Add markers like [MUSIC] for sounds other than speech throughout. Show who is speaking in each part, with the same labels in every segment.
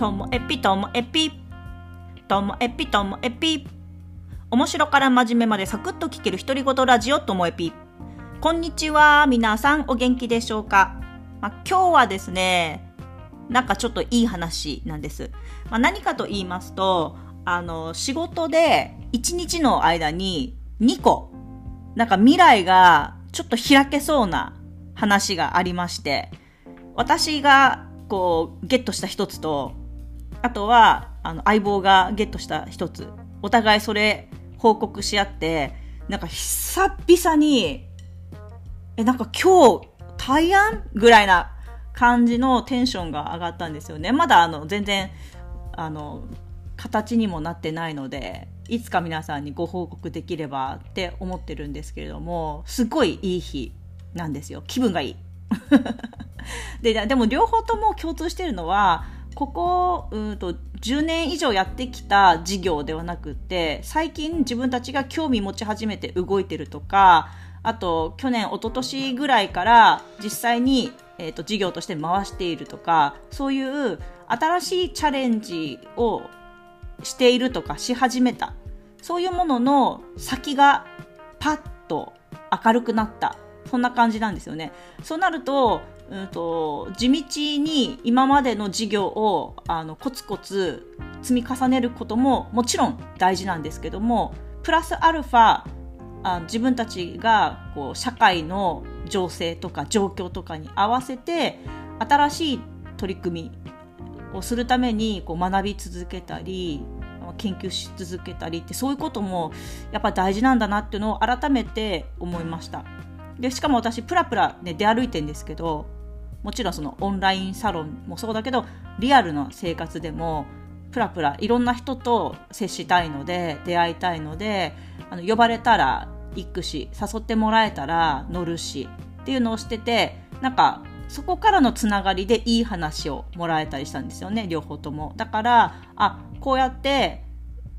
Speaker 1: ともえぴともえぴともえぴともえぴ面白から真面目までサクッと聞ける独り言ラジオともえぴこんにちは皆さんお元気でしょうか、まあ、今日はですねなんかちょっといい話なんです、まあ、何かと言いますとあの仕事で1日の間に2個なんか未来がちょっと開けそうな話がありまして私がこうゲットした一つとあとはあの相棒がゲットした一つ。お互いそれ報告し合ってなんか久々にえなんか今日対案ぐらいな感じのテンションが上がったんですよね。まだあの全然あの形にもなってないのでいつか皆さんにご報告できればって思ってるんですけれどもすごいいい日なんですよ。気分がいい。[LAUGHS] ででも両方とも共通してるのはここうんと10年以上やってきた事業ではなくて最近自分たちが興味持ち始めて動いてるとかあと去年一昨年ぐらいから実際に、えーと、事業として回しているとかそういう新しいチャレンジをしているとかし始めた。そういうものの先がパッと明るくなった。そんな感じなんですよね。そうなるとうんと、地道に今までの事業をあのコツコツ積み重ねることももちろん大事なんですけどもプラスアルファあ自分たちがこう社会の情勢とか状況とかに合わせて新しい取り組みをするためにこう学び続けたり研究し続けたりってそういうこともやっぱ大事なんだなっていうのを改めて思いましたでしかも私プラプラ、ね、出歩いてんですけどもちろんそのオンラインサロンもそうだけどリアルな生活でもプラプラいろんな人と接したいので出会いたいのであの呼ばれたら行くし誘ってもらえたら乗るしっていうのをしててなんかそこからのつながりでいい話をもらえたりしたんですよね両方とも。だからあこうやって、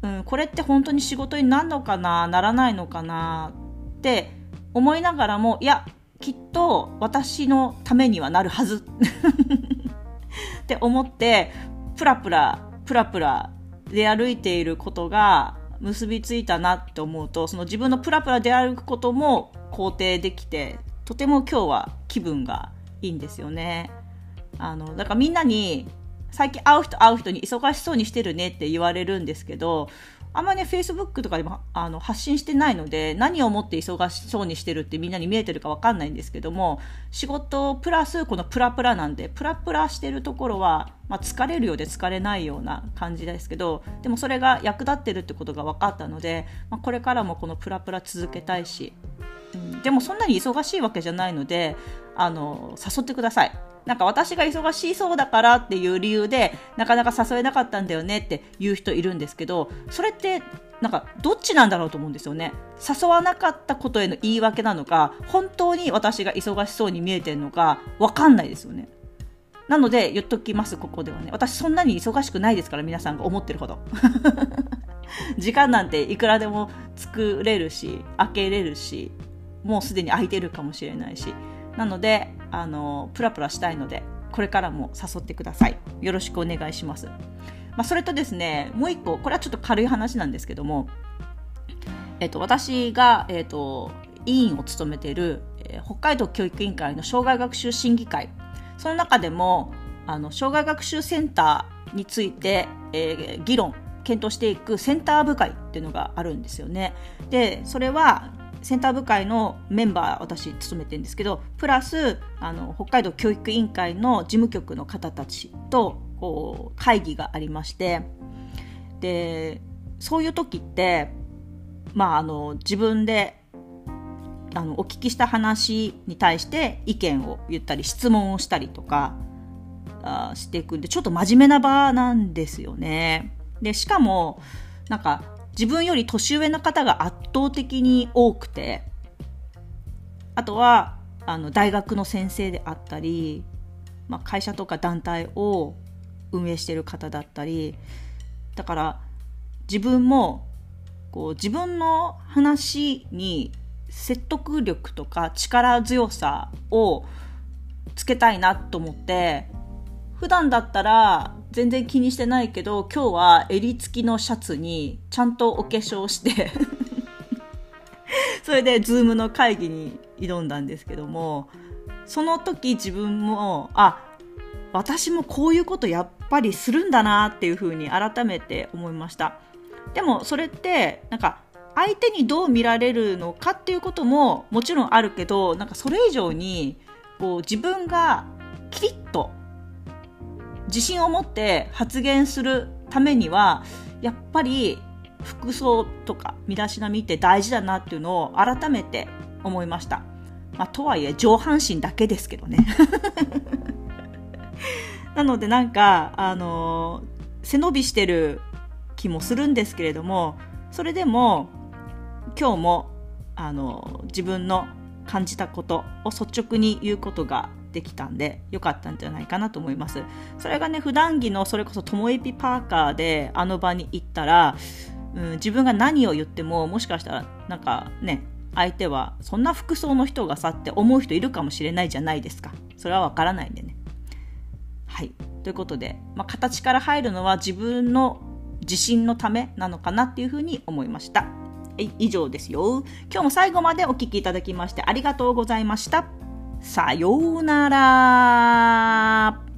Speaker 1: うん、これって本当に仕事になるのかなならないのかなって思いながらもいやきっと私のためにはなるはず [LAUGHS] って思ってプラプラプラプラ出歩いていることが結びついたなって思うとその自分のプラプラ出歩くことも肯定できてとても今日は気分がいいんですよね。あのだからみんなに最近会う人会う人に忙しそうにしてるねって言われるんですけどあんまりね、Facebook とかでもあの発信してないので、何をもって忙しそうにしてるってみんなに見えてるかわかんないんですけども、仕事プラスこのプラプラなんで、プラプラしてるところは、まあ、疲れるようで疲れないような感じですけど、でもそれが役立ってるってことが分かったので、まあ、これからもこのプラプラ続けたいし、でもそんなに忙しいわけじゃないので、あの、誘ってください。なんか私が忙しそうだからっていう理由でなかなか誘えなかったんだよねって言う人いるんですけどそれってなんかどっちなんだろうと思うんですよね。誘わなかったことへの言い訳なのか本当に私が忙しそうに見えてるのか分かんないですよね。なので言っときますここではね。私そんなに忙しくないですから皆さんが思ってるほど。[LAUGHS] 時間なんていくらでも作れるし開けれるし。もうすでに空いてるかもしれないし。なのであのプラプラしたいのでこれからも誘ってください。よろしくお願いします、まあ、それとですねもう一個これはちょっと軽い話なんですけどもえっと、私が、えっと、委員を務めている、えー、北海道教育委員会の障害学習審議会。その中でもあの障害学習センターについて、えー、議論検討していくセンター部会っていうのがあるんですよね。でそれはセンター部会のメンバー私務めてるんですけどプラスあの北海道教育委員会の事務局の方たちとこう会議がありましてでそういう時ってまああの自分であのお聞きした話に対して意見を言ったり質問をしたりとかあしていくんでちょっと真面目な場なんですよね。でしかもなんか自分より年上の方が圧倒的に多くてあとはあの大学の先生であったり、まあ、会社とか団体を運営してる方だったりだから自分もこう自分の話に説得力とか力強さをつけたいなと思って普段だったら全然気にしてないけど今日は襟付きのシャツにちゃんとお化粧して [LAUGHS] それでズームの会議に挑んだんですけどもその時自分もあ私もこういうことやっぱりするんだなっていうふうに改めて思いました。でもそれってなんか相手にどう見られるのかっていうことももちろんあるけどなんかそれ以上にこう自分がキリッと自信を持って発言するためにはやっぱり服装とか身だしなみって大事だなっていうのを改めて思いました。まあ、とはいえ上半身だけですけどね。[LAUGHS] なのでなんか、あの、背伸びしてる気もするんですけれども、それでも今日も、あの、自分の感じたことを率直に言うことができたんで良かったんじゃないかなと思います。それがね普段着のそれこそともえぴパーカーであの場に行ったら、うん、自分が何を言ってももしかしたらなんかね相手はそんな服装の人がさって思う人いるかもしれないじゃないですか。それはわからないんでね。はい。ということで、まあ、形から入るのは自分の自信のためなのかなっていうふうに思いました。以上ですよ。今日も最後までお聴きいただきましてありがとうございました。さようなら。